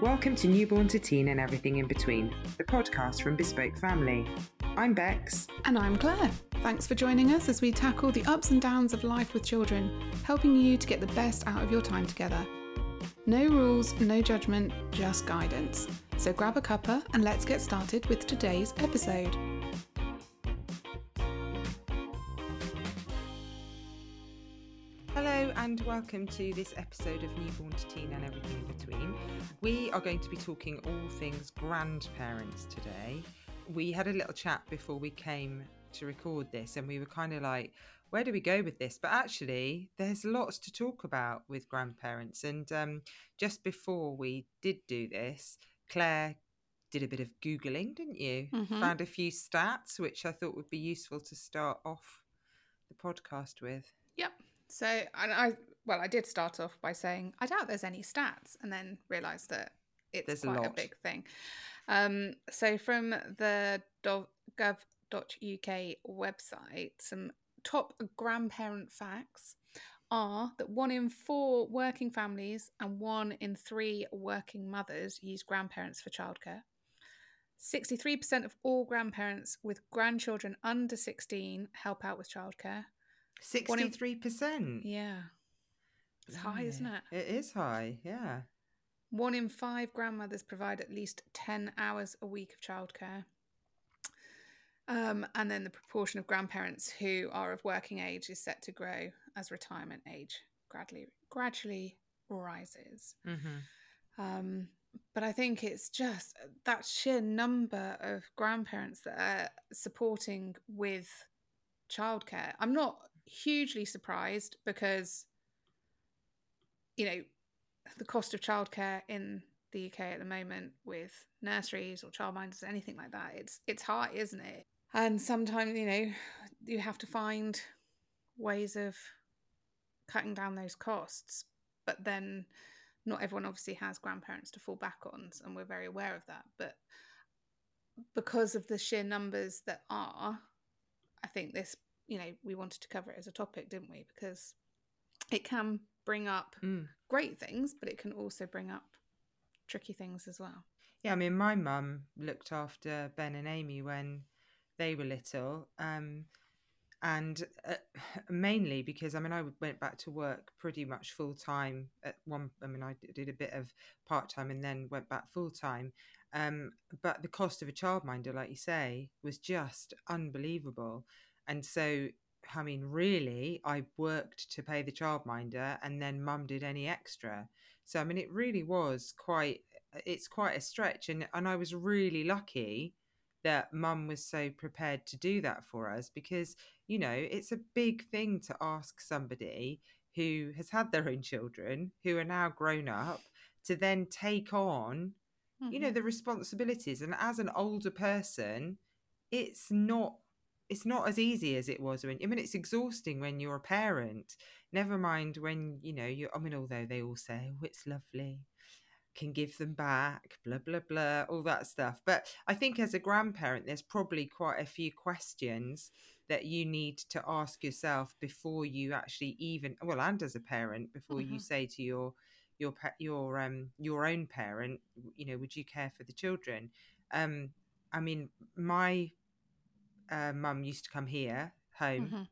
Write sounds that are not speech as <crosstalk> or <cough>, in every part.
Welcome to Newborn to Teen and Everything in Between, the podcast from Bespoke Family. I'm Bex. And I'm Claire. Thanks for joining us as we tackle the ups and downs of life with children, helping you to get the best out of your time together. No rules, no judgment, just guidance. So grab a cuppa and let's get started with today's episode. Welcome to this episode of Newborn to Teen and Everything in Between. We are going to be talking all things grandparents today. We had a little chat before we came to record this and we were kind of like, where do we go with this? But actually, there's lots to talk about with grandparents. And um, just before we did do this, Claire did a bit of Googling, didn't you? Mhm. Found a few stats, which I thought would be useful to start off the podcast with. Yep. So, and I, well, I did start off by saying, I doubt there's any stats, and then realised that it's There's a quite a, lot. big thing. Um, so, from the gov.uk website, some top grandparent facts are that one in four working families and one in three working mothers use grandparents for childcare. 63% of all grandparents with grandchildren under 16 help out with childcare. One in- Sixty-three Yeah. It's high, isn't it? It is high. Yeah. One in five grandmothers provide at least 10 hours a week of childcare. Um, and then the proportion of grandparents who are of working age is set to grow as retirement age gradually gradually rises. Mm-hmm. Um, but I think it's just that sheer number of grandparents that are supporting with childcare. I'm not hugely surprised because, you know, the cost of childcare in the UK at the moment with nurseries or childminders, anything like that, it's it's high, isn't it? And sometimes, you know, you have to find ways of cutting down those costs. But then not everyone obviously has grandparents to fall back on, and we're very aware of that. But because of the sheer numbers that are, I think this, you know, we wanted to cover it as a topic, didn't we? Because it can bring up Mm. great things, but it can also bring up tricky things as well. Yeah, I mean, my mum looked after Ben and Amy when they were little, um, and uh, <sighs> mainly because I mean, I went back to work pretty much full time at one. I mean, I did a bit of part time and then went back full time. Um, but the cost of a childminder, like you say, was just unbelievable, and so. I mean, really, I worked to pay the childminder, and then mum did any extra. So, I mean, it really was quite it's quite a stretch and and I was really lucky that mum was so prepared to do that for us because you know it's a big thing to ask somebody who has had their own children who are now grown up to then take on you know Mhm. the responsibilities and as an older person it's not it's not as easy as it was when i mean it's exhausting when you're a parent. Never mind when you know you i mean although they all say oh it's lovely can give them back blah blah blah all that stuff. But i think as a grandparent there's probably quite a few questions that you need to ask yourself before you actually even well and as a parent before you Mhm. say to your your your um your own parent you know would you care for the children? Um i mean my uh, mum used to come here home Mhm.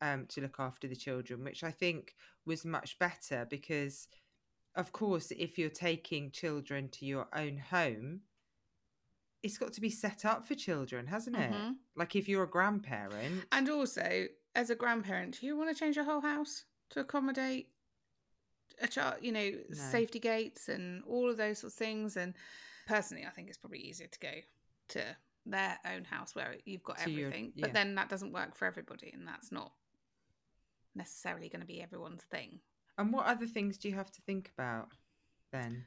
um, to look after the children, which I think was much better because, of course, if you're taking children to your own home, it's got to be set up for children, hasn't it? Mhm. Like if you're a grandparent, And also, as a grandparent, do you want to change your whole house to accommodate a child, you know, No. safety gates and all of those sorts of things? And personally, I think it's probably easier to go to their own house where you've got your- everything. yeah. But then that doesn't work for everybody, and that's not necessarily going to be everyone's thing. and what other things do you have to think about then?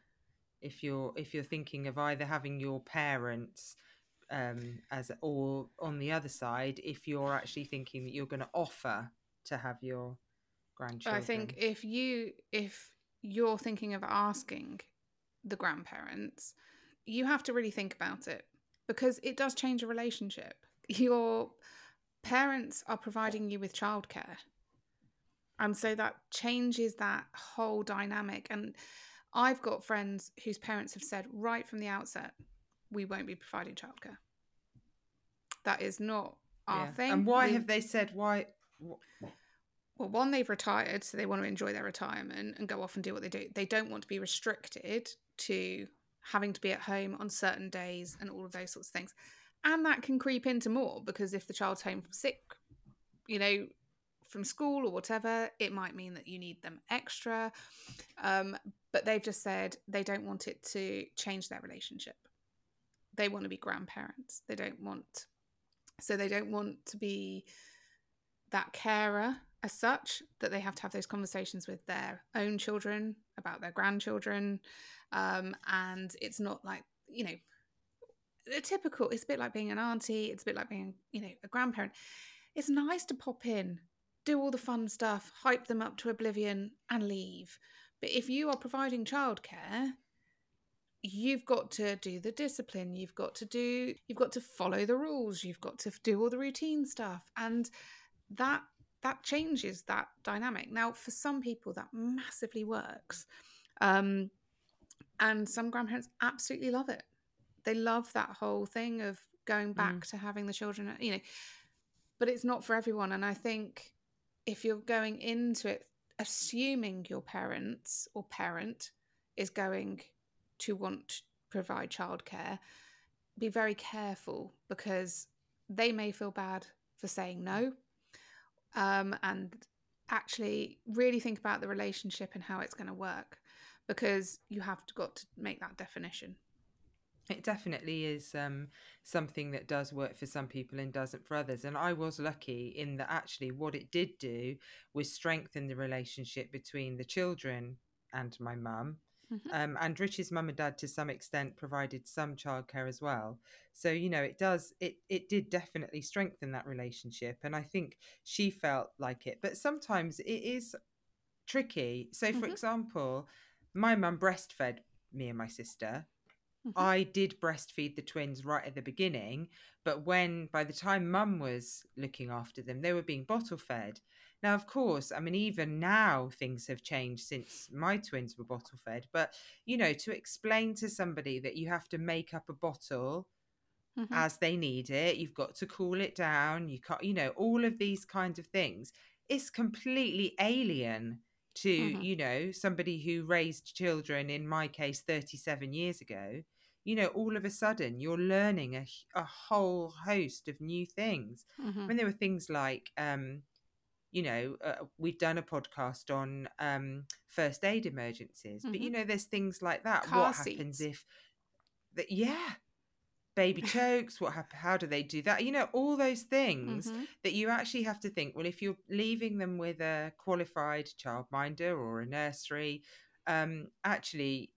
If you're if you're thinking of either having your parents um, as or on the other side, if you're actually thinking that you're going to offer to have your grandchildren, I think if you if you're thinking of asking the grandparents, you have to really think about it because it does change a relationship. Your parents are providing you with childcare. And so that changes that whole dynamic. And I've got friends whose parents have said right from the outset, we won't be providing childcare. That is not our Yeah. thing. And why We- have they said why? well, one, they've retired, so they want to enjoy their retirement and go off and do what they do. They don't want to be restricted to having to be at home on certain days and all of those sorts of things. And that can creep into more because if the child's home from sick, you know, from school or whatever, it might mean that you need them extra. Um, but they've just said they don't want it to change their relationship. They want to be grandparents. They don't want, so they don't want to be that carer as such that they have to have those conversations with their own children about their grandchildren um, and it's not like you know typical it's a bit like being an auntie it's a bit like being you know a grandparent. It's nice to pop in do all the fun stuff hype them up to oblivion and leave. But if you are providing childcare you've got to do the discipline you've got to do you've got to follow the rules you've got to do all the routine stuff. And that that changes that dynamic. Now for some people that massively works um and some grandparents absolutely love it. They love that whole thing of going back to having the children you know but it's not for everyone and i think if you're going into it assuming your parents or parent is going to want to provide childcare be very careful because they may feel bad for saying no um, and actually really think about the relationship and how it's going to work because you have got to make that definition It definitely is um, something that does work for some people and doesn't for others. And I was lucky in that actually what it did do was strengthen the relationship between the children and my mum. Mhm. Um, and Rich's mum and dad, to some extent, provided some childcare as well. So you know, it does. It it did definitely strengthen that relationship, and I think she felt like it. But sometimes it is tricky. So, for Mhm. example, my mum breastfed me and my sister. Mhm. I did breastfeed the twins right at the beginning, but when by the time mum was looking after them, they were being bottle fed. Now, of course, I mean, even now things have changed since my twins were bottle fed. But, you know, to explain to somebody that you have to make up a bottle Mhm. as they need it, you've got to cool it down, you can't, you know, all of these kinds of things, it's completely alien to, Mhm. you know, somebody who raised children, in my case, 37 years ago. You know, all of a sudden you're learning a whole host of new things. Mhm. When there were things like, um, you know, uh, we've done a podcast on um, first aid emergencies, but you Mhm. know, there's things like that. Car what happens if that? Yeah, baby <laughs> chokes. What hap- How do they do that? You know, all those things Mhm. that you actually have to think. Well, if you're leaving them with a qualified childminder or a nursery, um, actually,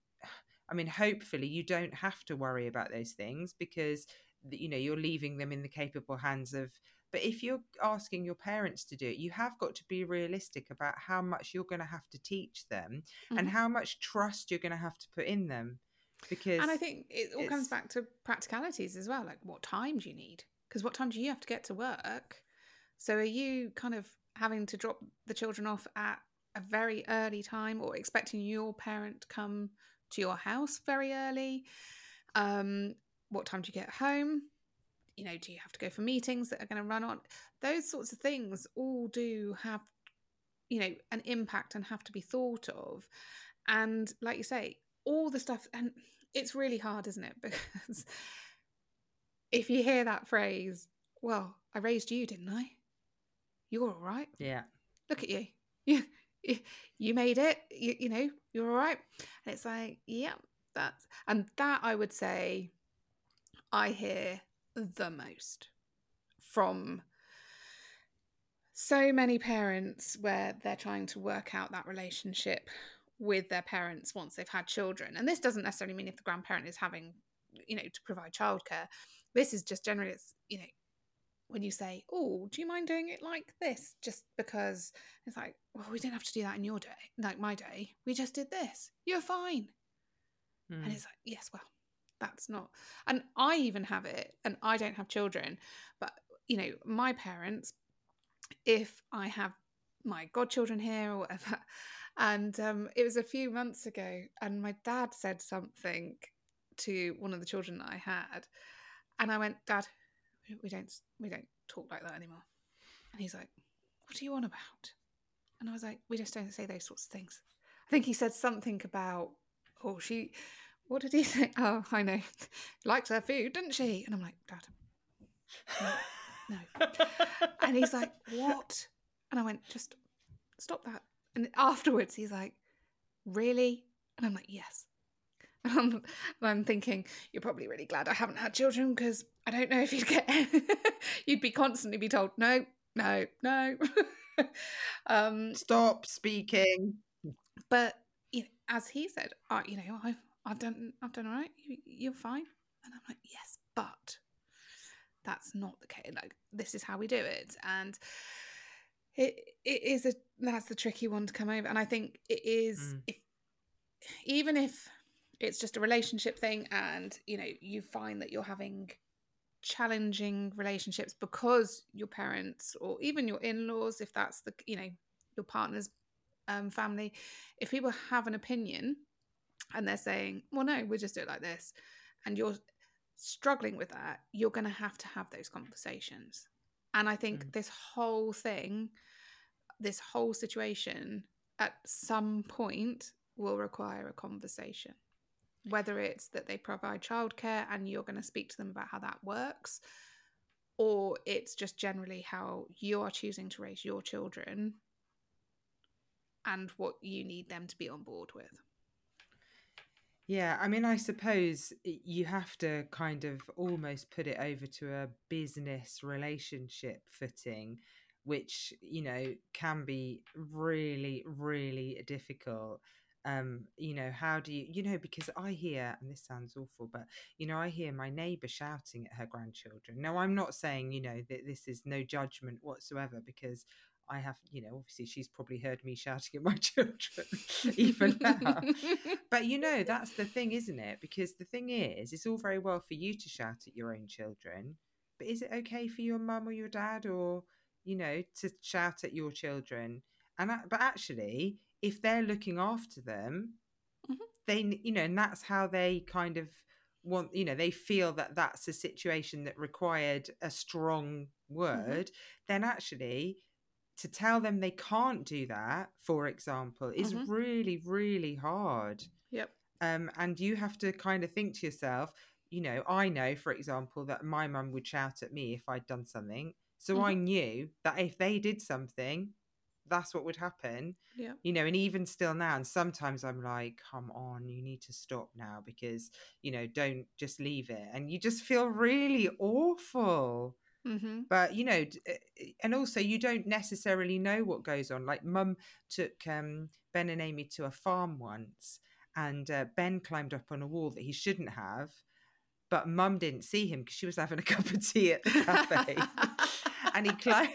I mean, hopefully you don't have to worry about those things because you know you're leaving them in the capable hands of but if you're asking your parents to do it, you have got to be realistic about how much you're going to have to teach them and Mhm. how much trust you're going to have to put in them. Because And I think it all comes back to practicalities as well. Like, what time do you need? Because what time do you have to get to work? So, are you kind of having to drop the children off at a very early time or expecting your parent to come to your house very early? Um, what time do you get home? You know, do you have to go for meetings that are going to run on? Those sorts of things all do have, you know, an impact and have to be thought of. And like you say, all the stuff, and it's really hard, isn't it? <laughs> Because if you hear that phrase, well, I raised you, didn't I? You're all right. yeah, Look at you. You, you, you made it. You, you know, you're all right. And it's like, yeah, that's, and that I would say I hear the most from so many parents where they're trying to work out that relationship with their parents once they've had children. And this doesn't necessarily mean if the grandparent is having, you know, to provide childcare. This is just generally, it's, you know, when you say, "Oh, do you mind doing it like this?" Just because it's like, "Well, we didn't have to do that in your day, like my day. We just did this. You're fine." Mm. And it's like, "Yes, well, that's not." And I even have it, and I don't have children, but you know, my parents, if I have my godchildren here or whatever, <laughs> and um, it was a few months ago, and my dad said something to one of the children that I had, and I went, "Dad, we don't we don't talk like that anymore." And he's like, "What are you on about?" And I was like, "We just don't say those sorts of things." I think he said something about, "Oh, she." What did he <laughs> say? Oh, I know. <laughs> Likes her food, didn't she? And I'm like, Dad, no, no. <laughs> and he's like, What? And I went, Just stop that. And afterwards, he's like, Really? And I'm like, Yes. and I'm thinking, You're probably really glad I haven't had children because I don't know if you'd get, you'd be constantly be told, No, no, no. um, Stop speaking. But you know, as he said, I, you know, I've I've done I've done all right. You, you're fine. And I'm like, yes, but that's not the case. Like this is how we do it, and it it is a that's the tricky one to come over. And I think it is mm. if even if it's just a relationship thing, and you know you find that you're having challenging relationships because your parents or even your in-laws if that's the you know your partner's um, family if people have an opinion and they're saying well no we'll just do it like this. And you're struggling with that you're going to have to have those conversations. And i think mm. this whole thing this whole situation at some point will require a conversation. Whether it's that they provide childcare and you're going to speak to them about how that works or it's just generally how you are choosing to raise your children and what you need them to be on board with yeah, I mean, I suppose you have to kind of almost put it over to a business relationship footing, which, you know, can be really, really difficult. Um, you know, how do you, you know, because I hear, and this sounds awful, but, you know, I hear my neighbor shouting at her grandchildren. Now, I'm not saying, you know, that this is no judgment whatsoever, because I have, you know, obviously she's probably heard me shouting at my <laughs> children <laughs> even now. but you know, that's the thing, isn't it? Because the thing is, it's all very well for you to shout at your own children, but is it okay for your mum or your dad or, you know, to shout at your children? And but actually, if they're looking after them, mm-hmm. they, you know, and that's how they kind of want, you know, they feel that that's a situation that required a strong mm-hmm. word, mm-hmm. then actually to tell them they can't do that, for example, is mm-hmm. really, really hard. Yep. Um, and you have to kind of think to yourself, you know, I know, for example, that my mum would shout at me if I'd done something. So mm-hmm. I knew that if they did something, that's what would happen. Yeah. You know, and even still now, and sometimes I'm like, come on, you need to stop now because, you know, don't just leave it. And you just feel really awful. Mm-hmm. But you know, eh, eh, and also you don't necessarily know what goes on. Like Mum took um, Ben and Amy to a farm once, and uh, Ben climbed up on a wall that he shouldn't have, but Mum didn't see him because she was having a <laughs> cup of tea at the cafe, <laughs> and he climbed.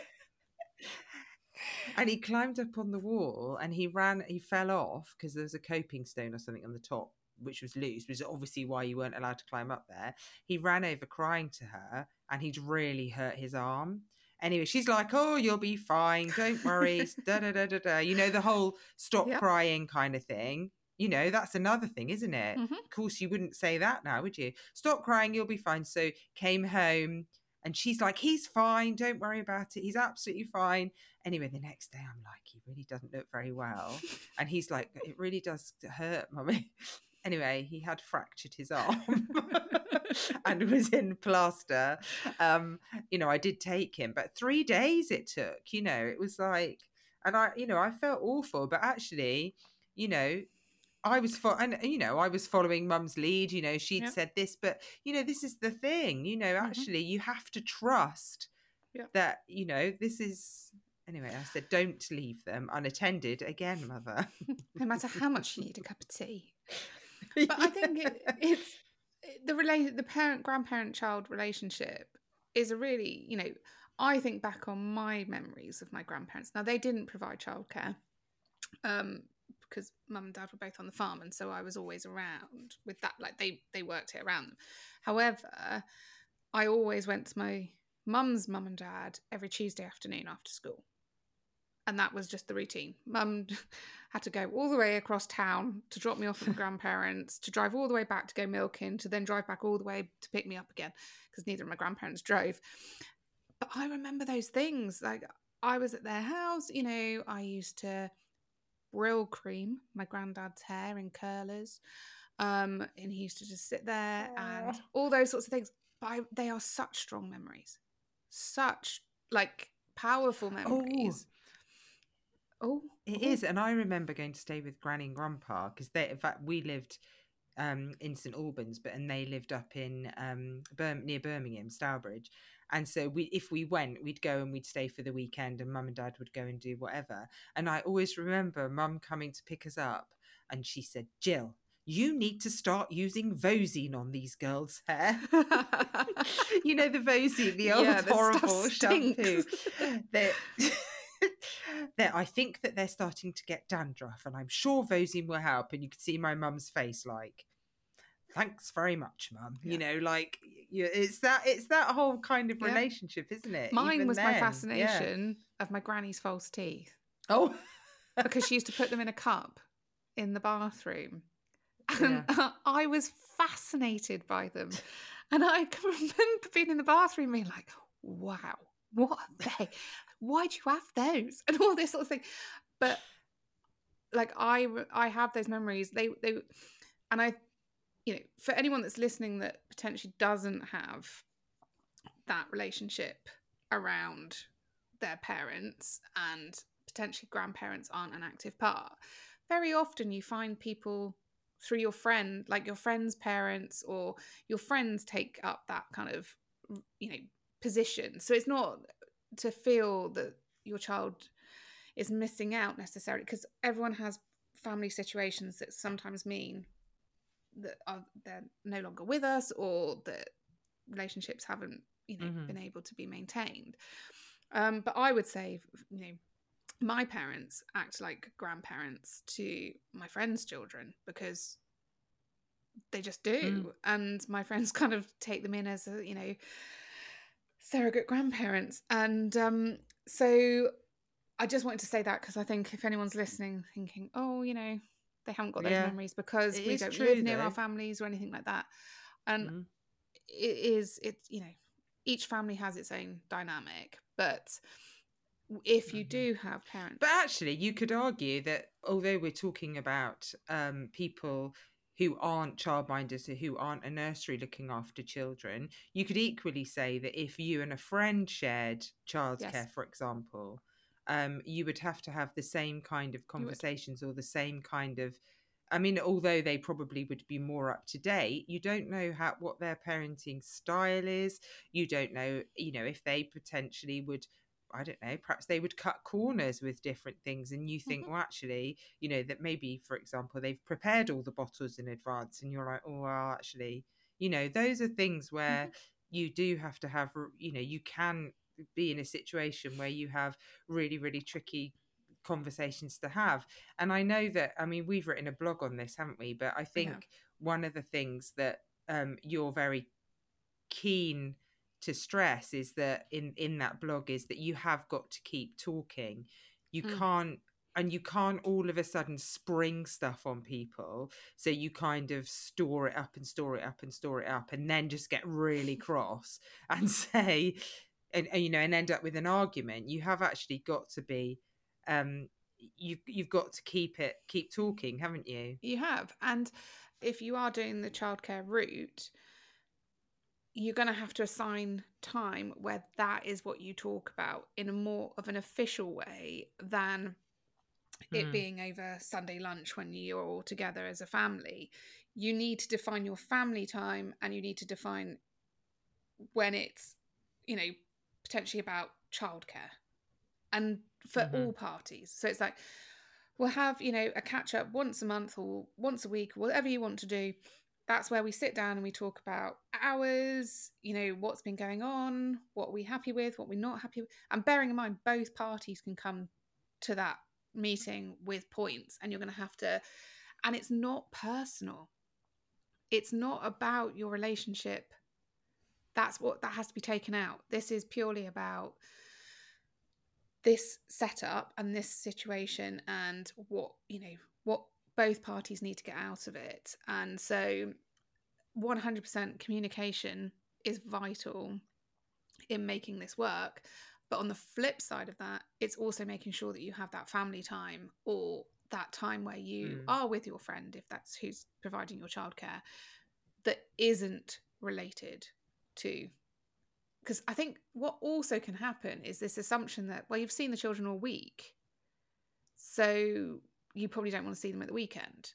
and he climbed up on the wall and he ran he fell off because there was a coping stone or something on the top which was loose, which is obviously why you weren't allowed to climb up there. He ran over crying to her and he'd really hurt his arm. Anyway, she's like, "Oh, you'll be fine. Don't worry." da da da da da. You know the whole stop yep. crying kind of thing. You know that's another thing, isn't it? Mm-hmm. Of course, you wouldn't say that now, would you? Stop crying. You'll be fine. So came home, and she's like, "He's fine. Don't worry about it. He's absolutely fine." Anyway, the next day, I'm like, "He really doesn't look very well," <laughs> and he's like, "It really does hurt, mummy." Anyway, he had fractured his <laughs> arm <laughs> and was in plaster. Um, you know, I did take him, but three days it took, you know, it was like, and I, you know, I felt awful, but actually, you know, I was for and you know I was following mum's lead you know she'd said this but you know this is the thing you know mm-hmm. actually mm-hmm. you have to trust that you know this is anyway I said don't leave them unattended again mother <laughs> no matter how much you need a cup of tea but I think it, <laughs> it's the relate the parent grandparent child relationship is a really you know I think back on my memories of my grandparents. Now they didn't provide childcare, um, because mum and dad were both on the farm, and so I was always around with that. Like they they worked it around them. However, I always went to my mum's mum and dad every Tuesday afternoon after school, and that was just the routine. Mum <laughs> had to go all the way across town to drop me off at my <laughs> grandparents, to drive all the way back to go milking, to then drive back all the way to pick me up again because neither of my grandparents drove. But I remember those things. Like I was at their house, you know, I used to Brylcreem my granddad's hair in curlers. Um, and he used to just sit there and all those sorts of things. But I, they are such strong memories, such like powerful memories. Oh, it is, and I remember going to stay with Granny and Grandpa because they, in fact, we lived um, in St Albans, but and they lived up in um, Bir- near Birmingham, Stourbridge. And so we, if we went, we'd go and we'd stay for the weekend, and Mum and Dad would go and do whatever. And I always remember Mum coming to pick us up, and she said, "Jill, you need to start using Vosene on these girls' hair. <laughs> you know the Vosene, the old yeah, horrible shampoo. <laughs> that <laughs> <laughs> that I think that they're starting to get dandruff, and I'm sure Vosene will help. And you could see my mum's face, like, thanks very much, mum. Yeah. You know, like it's that it's that whole kind of relationship, isn't it? Mine Even was then. my fascination yeah. of my granny's false teeth. Oh, because she used to put them <laughs> in a cup in the bathroom and yeah. <laughs> I was fascinated by them. And I can remember being in the bathroom being like, wow, what are they? Why do you have those? <laughs> And all this sort of thing. But like I I have those memories. They they and I you know, for anyone that's listening that potentially doesn't have that relationship around their parents and potentially grandparents aren't an active part, very often you find people through your friend, like your friend's parents or your friends take up that kind of, you know, position. So it's not to feel that your child is missing out necessarily because everyone has family situations that sometimes mean that are, they're no longer with us or that relationships haven't you know mm-hmm. been able to be maintained um, but i would say you know my parents act like grandparents to my friends' children because they just do. Mm. And my friends <laughs> kind of take them in as, a, you know, surrogate grandparents. And um, so I just wanted to say that because I think if anyone's listening thinking, oh, you know, they haven't got those yeah. memories because it we don't true, live near though. our families or anything like that. And mm. it is, it, you know, each family has its own dynamic, but if you mm-hmm. do have parents. But actually, you could argue that although we're talking about um, people who aren't childminders, who aren't a nursery looking after children, you could equally say that if you and a friend shared childcare, yes. for example, um, you would have to have the same kind of conversations or the same kind of I mean, although they probably would be more up to date, you don't know how what their parenting style is. You don't know, you know, if they potentially would I don't know, perhaps they would cut corners with different things. And you think, mm-hmm. well, actually, you know, that maybe, for example, they've prepared all the bottles in advance and you're like, oh, well, actually, you know, those are things where mm-hmm. you do have to have, you know, you can be in a situation where you have really, really tricky conversations to have. And I know that, I mean, we've written a blog on this, haven't we? But I think yeah. one of the things that um, you're very keen to stress is that in in that blog is that you have got to keep talking. You mm. can't and you can't all of a sudden spring stuff on people. So you kind of store it up and store it up and store it up and then just get really <laughs> cross and say and, and, you know and end up with an argument. You have actually got to be um you've you've got to keep it keep talking haven't you? You have. And if you are doing the childcare route you're going to have to assign time where that is what you talk about in a more of an official way than it mm. being over Sunday lunch when you're all together as a family. You need to define your family time and you need to define when it's, you know, potentially about childcare and for mm-hmm. all parties. So it's like, we'll have, you know, a catch up once a month or once a week, whatever you want to do that's where we sit down and we talk about hours, you know, what's been going on, what we're happy with, what we're not happy with. And bearing in mind, both parties can come to that meeting with points, and you're going to have to, and it's not personal. It's not about your relationship. That's what that has to be taken out. This is purely about this setup and this situation and what you know both parties need to get out of it. And so 100% communication is vital in making this work. But on the flip side of that it's also making sure that you have that family time or that time where you Mm. are with your friend if that's who's providing your childcare that isn't related to because I think what also can happen is this assumption that well you've seen the children all week, so you probably don't want to see them at the weekend.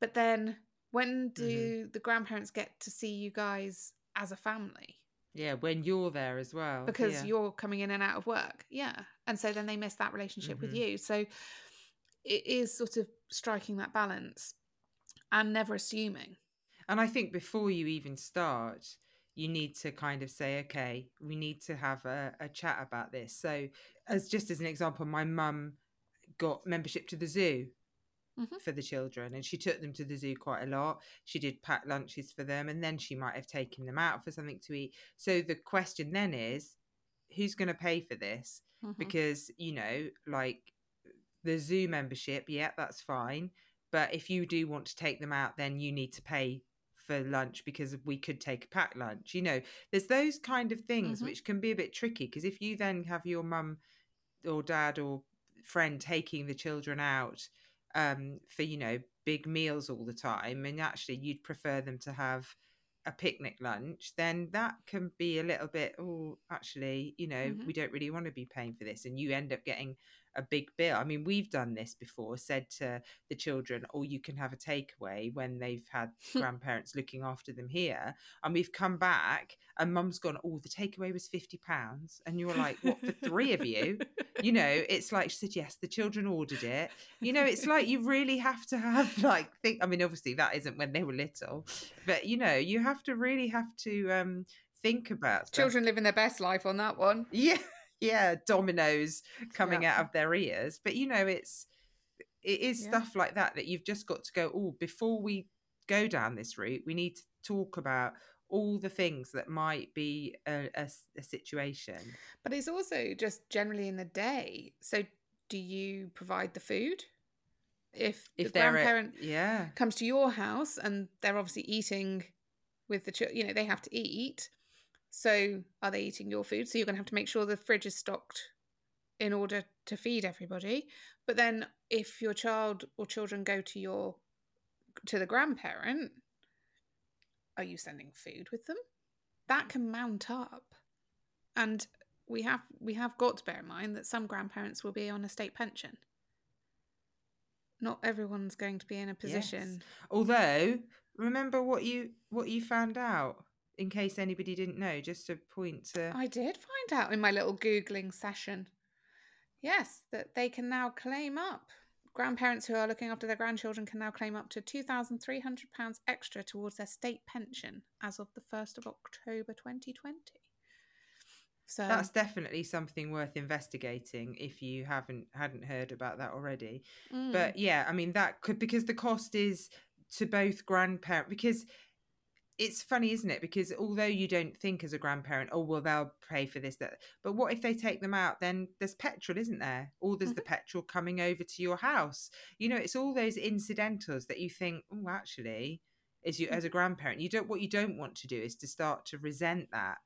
But then when do the grandparents get to see you guys as a family? Yeah, when you're there as well. Because yeah. you're coming in and out of work. Yeah. And so then they miss that relationship with Mhm. you. So it is sort of striking that balance and never assuming. And I think before you even start, you need to kind of say, okay, we need to have a, a chat about this. So, as just as an example, my mum got membership to the zoo Mhm. for the children, and she took them to the zoo quite a lot. She did pack lunches for them, and then she might have taken them out for something to eat. So the question then is, who's going to pay for this? Mhm. because you know like the zoo membership yeah that's fine but if you do want to take them out then you need to pay for lunch because we could take a packed lunch you know there's those kind of things Mhm. which can be a bit tricky because if you then have your mum or dad or friend taking the children out um for you know big meals all the time and actually you'd prefer them to have a picnic lunch then that can be a little bit oh actually you know Mhm. we don't really want to be paying for this and you end up getting a big bill i mean we've done this before said to the children or you can have a takeaway when they've had <laughs> grandparents looking after them here and we've come back and mum's gone oh the takeaway was 50 pounds and you're like what for three of you you know <laughs> it's like she said yes the children ordered it you know it's like you really have to have <laughs> like think i mean obviously that isn't when they were little but you know you have to really have to um think about. Children living their best life on that one. yeah yeah Domino's coming Yeah. out of their ears but you know it's it is Yeah. stuff like that that you've just got to go oh before we go down this route we need to talk about all the things that might be a situation But it's also just generally in the day. So, do you provide the food? If, if the grandparent yeah comes to your house and they're obviously eating with the children, you know, they have to eat. So, are they eating your food? So, you're going to have to make sure the fridge is stocked in order to feed everybody. But then, if your child or children go to your to the grandparent, are you sending food with them? That can mount up, and we have we have got to bear in mind that some grandparents will be on a state pension. Not everyone's going to be in a position. although remember what you what you found out in case anybody didn't know just to point to I did find out in my little googling session. Yes, that they can now claim up. Grandparents who are looking after their grandchildren can now claim up to £2,300 extra towards their state pension as of the 1st of October 2020. So that's definitely something worth investigating if you haven't hadn't heard about that already mm, but yeah i mean that could because the cost is to both grandparents because it's funny isn't it? Because although you don't think as a grandparent oh well they'll pay for this that but what if they take them out? Then there's petrol isn't there? Or there's the mm-hmm. petrol coming over to your house. You know it's all those incidentals that you think oh actually as you mm-hmm. as a grandparent you don't what you don't want to do is to start to resent that.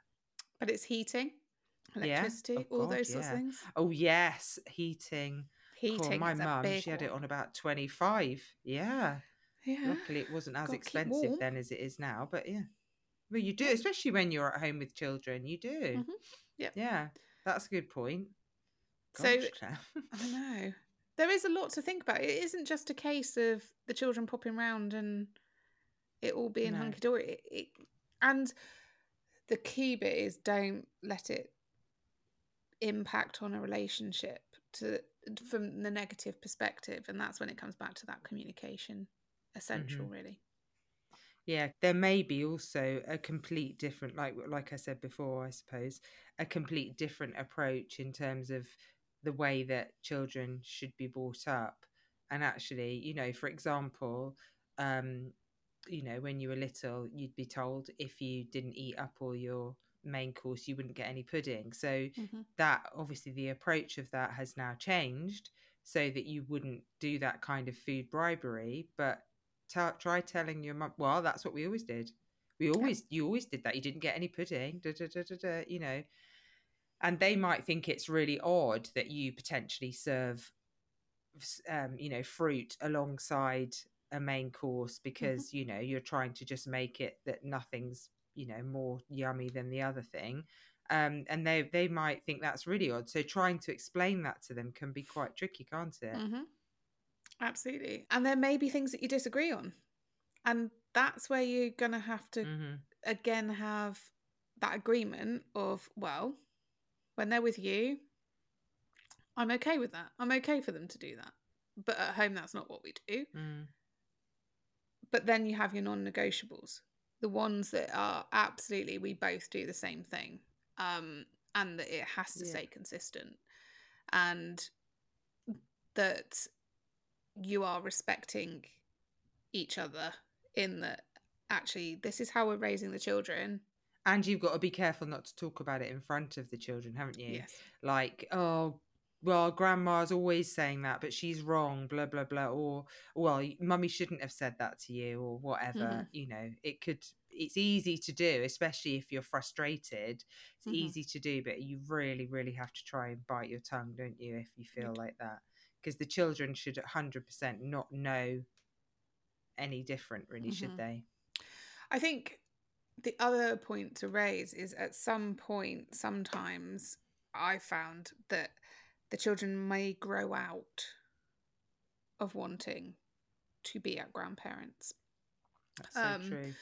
But it's heating, Yeah. electricity, Oh, all God, those sorts of things. oh yes heating. Heating. My mum she had it on about 25 yeah Yeah. luckily it wasn't as Gotta expensive then as it is now but yeah well you do especially when you're at home with children you do Mhm. Yep. yeah that's a good point So- Gosh, Claire. I <laughs> know. There is a lot to think about. It isn't just a case of the children popping round and it all being No. hunky dory. It, it, and the key bit is don't let it impact on a relationship to from the negative perspective, and that's when it comes back to that communication essential, really. yeah there may be also a complete different like like i said before i suppose a complete different approach in terms of the way that children should be brought up and actually you know for example um you know when you were little you'd be told if you didn't eat up all your main course you wouldn't get any pudding so Mm-hmm. that obviously the approach of that has now changed so that you wouldn't do that kind of food bribery but t- try telling your mum well that's what we always did. We always you always did that. You didn't get any pudding da, da, da, da, da, you know. And they might think it's really odd that you potentially serve um, you know fruit alongside a main course because you know you're trying to just make it that nothing's you know more yummy than the other thing. Um, and they they might think that's really odd. So trying to explain that to them can be quite tricky can't it? Mm-hmm. Absolutely. And there may be things that you disagree on. And that's where you're going to have to, hmm again, have that agreement of, well, when they're with you, I'm okay with that. I'm okay for them to do that. But at home, that's not what we do. mm. But then you have your non negotiables, the ones that are absolutely, we both do the same thing. Um, and that it has to Yeah. stay consistent. And that you are respecting each other in that actually, this is how we're raising the children. and you've got to be careful not to talk about it in front of the children haven't you Yes. like oh well grandma's always saying that but she's wrong blah blah blah or well mummy shouldn't have said that to you or whatever Mhm. you know it could it's easy to do especially if you're frustrated it's Mhm. easy to do but you really really have to try and bite your tongue don't you if you feel like that because the children should 100% not know any different really Mhm. should they I think the other point to raise is at some point, sometimes I found that the children may grow out of wanting to be at grandparents' that's so Um, true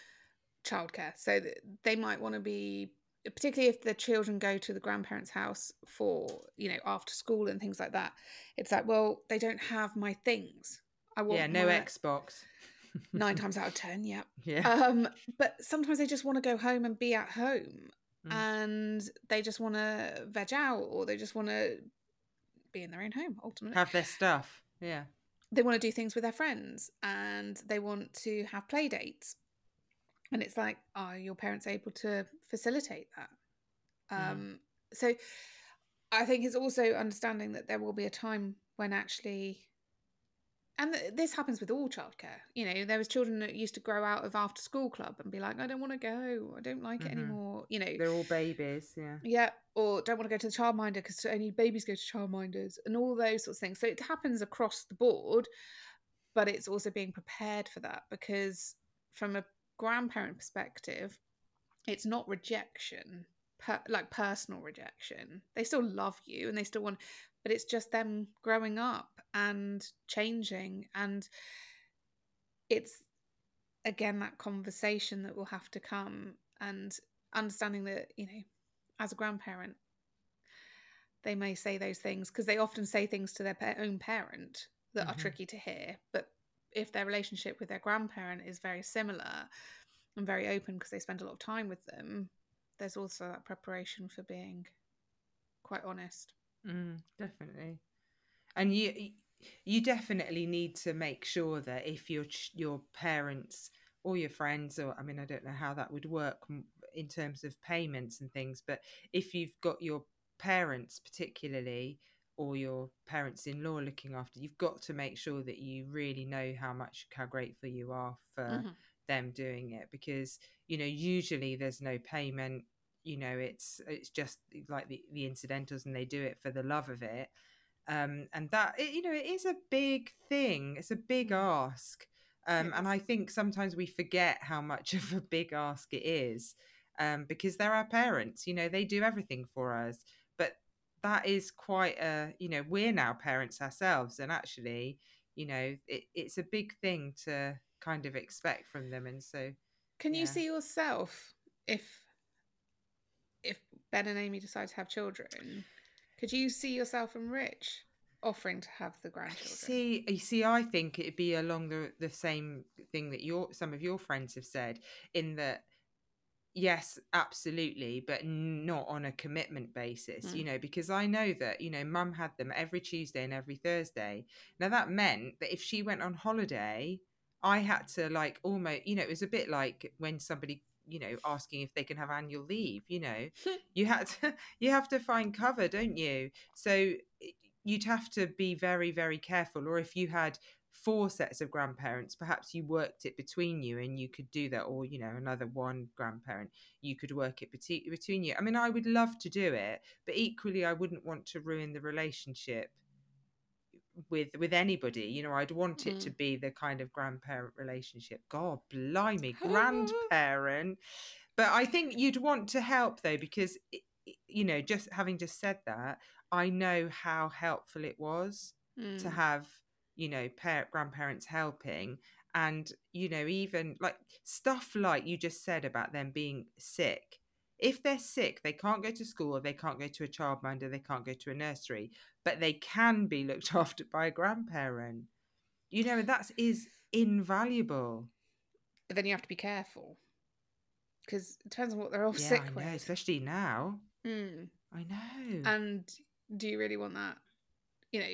childcare. So they might want to be, particularly if the children go to the grandparents' house for, you know, after school and things like that. It's like, well, they don't have my things. I want yeah no my- xbox nine <laughs> times out of ten, yeah. yeah Um, but sometimes they just want to go home and be at home, Mm. and they just want to veg out, or they just want to be in their own home. Ultimately, have their stuff yeah they want to do things with their friends, and they want to have play dates. And it's like, are your parents able to facilitate that? Mhm. Um, so I think it's also understanding that there will be a time when actually, and th- this happens with all childcare. You know, there was children that used to grow out of after school club and be like, I don't want to go, I don't like it Mhm. anymore. You know, They're all babies, yeah. yeah, or don't want to go to the childminder because only babies go to childminders and all those sorts of things. So it happens across the board, but it's also being prepared for that because from a grandparent perspective, it's not rejection, per, like personal rejection. They still love you and they still want, but it's just them growing up and changing. And it's again that conversation that will have to come and understanding that, you know, as a grandparent, they may say those things because they often say things to their own parent that are Mhm. tricky to hear. But if their relationship with their grandparent is very similar and very open because they spend a lot of time with them, there's also that preparation for being quite honest. Mm, definitely. And you you definitely need to make sure that if your your parents or your friends or I mean I don't know how that would work in terms of payments and things, but if you've got your parents particularly or your parents-in-law looking after, you've got to make sure that you really know how much how grateful you are for Mhm. them doing it because you know usually there's no payment you know it's it's just like the, the incidentals and they do it for the love of it. Um and that it, you know it is a big thing it's a big ask. Um and i think sometimes we forget how much <laughs> of a big ask it is um because they're our parents you know they do everything for us that is quite a you know we're now parents ourselves and actually you know it, it's a big thing to kind of expect from them and so Can you see yourself if if Ben and Amy decide to have children? Could you see yourself and Rich offering to have the grandchildren? see you see i think it'd be along the the same thing that your some of your friends have said in that yes absolutely but not on a commitment basis you Mm. know because i know that you know mum had them every tuesday and every thursday. Now that meant that if she went on holiday i had to like almost you know it was a bit like when somebody you know asking if they can have annual leave you know. <laughs> You had to <laughs> you have to find cover don't you? So you'd have to be very very careful or if you had four sets of grandparents perhaps you worked it between you and you could do that or you know another one grandparent you could work it between you i mean i would love to do it but equally i wouldn't want to ruin the relationship with with anybody you know i'd want it mm. to be the kind of grandparent relationship god blimey grandparent <laughs> but i think you'd want to help though because you know just having just said that i know how helpful it was mm. to have you know parent grandparents helping. And you know even like stuff like you just said about them being sick. If they're sick they can't go to school or they can't go to a childminder they can't go to a nursery but they can be looked <laughs> after by a grandparent. You know that is invaluable. But then you have to be careful because it depends on what they're all yeah, sick I know, with. especially now. Mm. i know. And do you really want that you know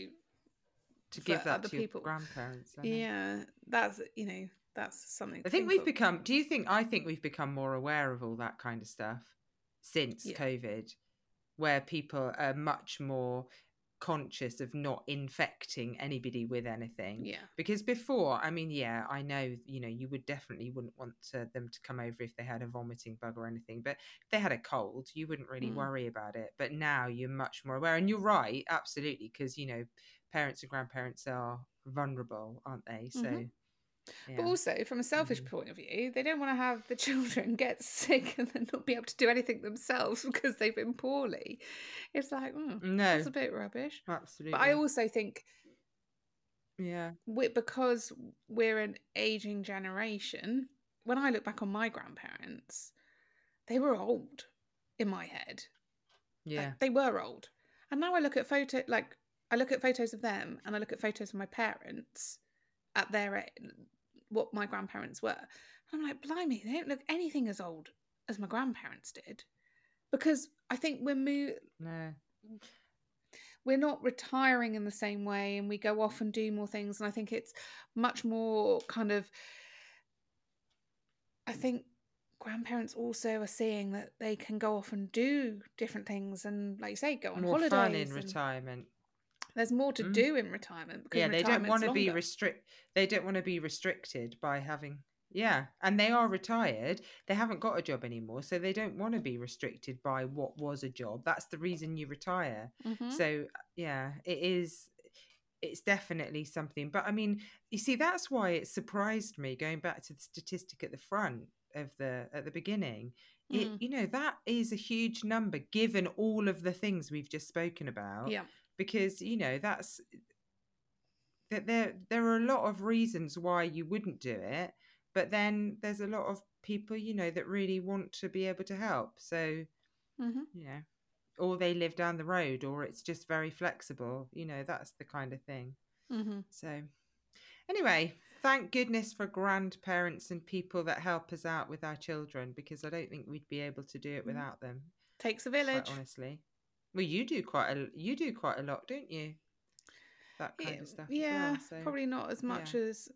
to give that to people. grandparents. Yeah, that's you know that's something. I think we've of. become. Do you think? I think we've become more aware of all that kind of stuff since yeah. COVID, where people are much more conscious of not infecting anybody with anything. Yeah. Because before, I mean, yeah, I know, you know, you would definitely wouldn't want to, them to come over if they had a vomiting bug or anything. But if they had a cold, you wouldn't really mm. worry about it. But now you're much more aware. And you're right, absolutely, because, you know, parents and grandparents are vulnerable, aren't they? So. Mm-hmm. Yeah. But also, from a selfish mm. point of view, they don't want to have the <laughs> children get sick and then not be able to do anything themselves <laughs> because they've been poorly. It's like, mm, no, that's a bit rubbish. Absolutely. But I also think, yeah, we, because we're an aging generation. When I look back on my grandparents, they were old in my head. Yeah, like, they were old. And now I look at photo, like I look at photos of them and I look at photos of my parents at their what my grandparents were. I'm like, blimey, they don't look anything as old as my grandparents did. Because I think we're mo- no. we're not retiring in the same way and we go off and do more things. And I think it's much more kind of I think grandparents also are seeing that they can go off and do different things and like you say, go on more holidays. Fun in retirement there's more to mm. do in retirement because yeah, they don't want to be restrict. They don't want to be restricted by having yeah, and they are retired. They haven't got a job anymore, so they don't want to be restricted by what was a job. That's the reason you retire. Mm-hmm. So yeah, it is. It's definitely something. But I mean, you see, that's why it surprised me going back to the statistic at the front of the at the beginning. It mm. you know that is a huge number given all of the things we've just spoken about. Yeah because you know that's that there there are a lot of reasons why you wouldn't do it but then there's a lot of people you know that really want to be able to help so mm-hmm. you know or they live down the road or it's just very flexible you know that's the kind of thing mm-hmm. so anyway thank goodness for grandparents and people that help us out with our children because i don't think we'd be able to do it mm. without them takes a village honestly well, you do quite a you do quite a lot, don't you? That kind yeah, of stuff. Yeah, well, so. probably not as much yeah. as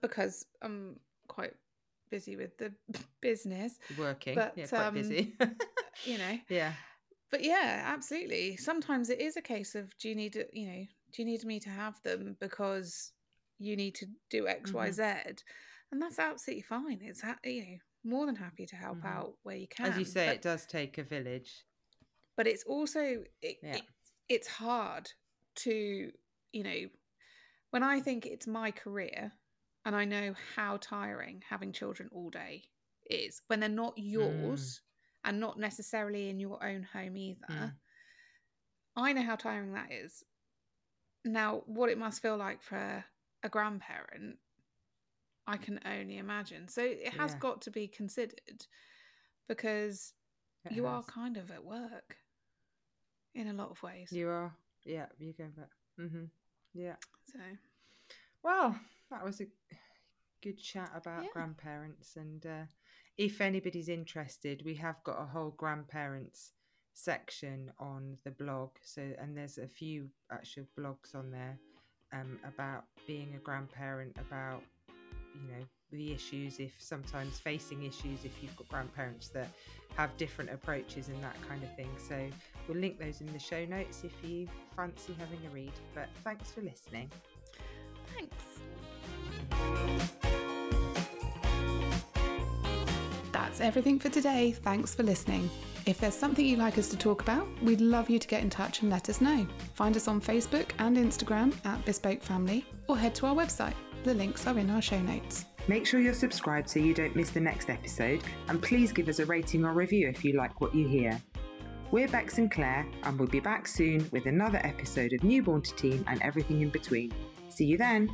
because I'm quite busy with the <laughs> business. Working, but, yeah, quite um, busy. <laughs> you know. Yeah. But yeah, absolutely. Sometimes it is a case of do you need you know, do you need me to have them because you need to do X, mm-hmm. Y, Z, and that's absolutely fine. It's you know more than happy to help mm-hmm. out where you can. As you say, it does take a village but it's also it, yeah. it, it's hard to you know when i think it's my career and i know how tiring having children all day is when they're not yours mm. and not necessarily in your own home either mm. i know how tiring that is now what it must feel like for a grandparent i can only imagine so it has yeah. got to be considered because it you has. are kind of at work in a lot of ways. You are, yeah. You go back. Mm-hmm. Yeah. So, well, that was a good chat about yeah. grandparents, and uh, if anybody's interested, we have got a whole grandparents section on the blog. So, and there's a few actual blogs on there um, about being a grandparent, about you know the issues if sometimes facing issues if you've got grandparents that have different approaches and that kind of thing. So we'll link those in the show notes if you fancy having a read. But thanks for listening. Thanks. That's everything for today. Thanks for listening. If there's something you'd like us to talk about, we'd love you to get in touch and let us know. Find us on Facebook and Instagram at Bespoke Family or head to our website. The links are in our show notes. Make sure you're subscribed so you don't miss the next episode, and please give us a rating or review if you like what you hear. We're Bex and Claire, and we'll be back soon with another episode of Newborn to Teen and everything in between. See you then!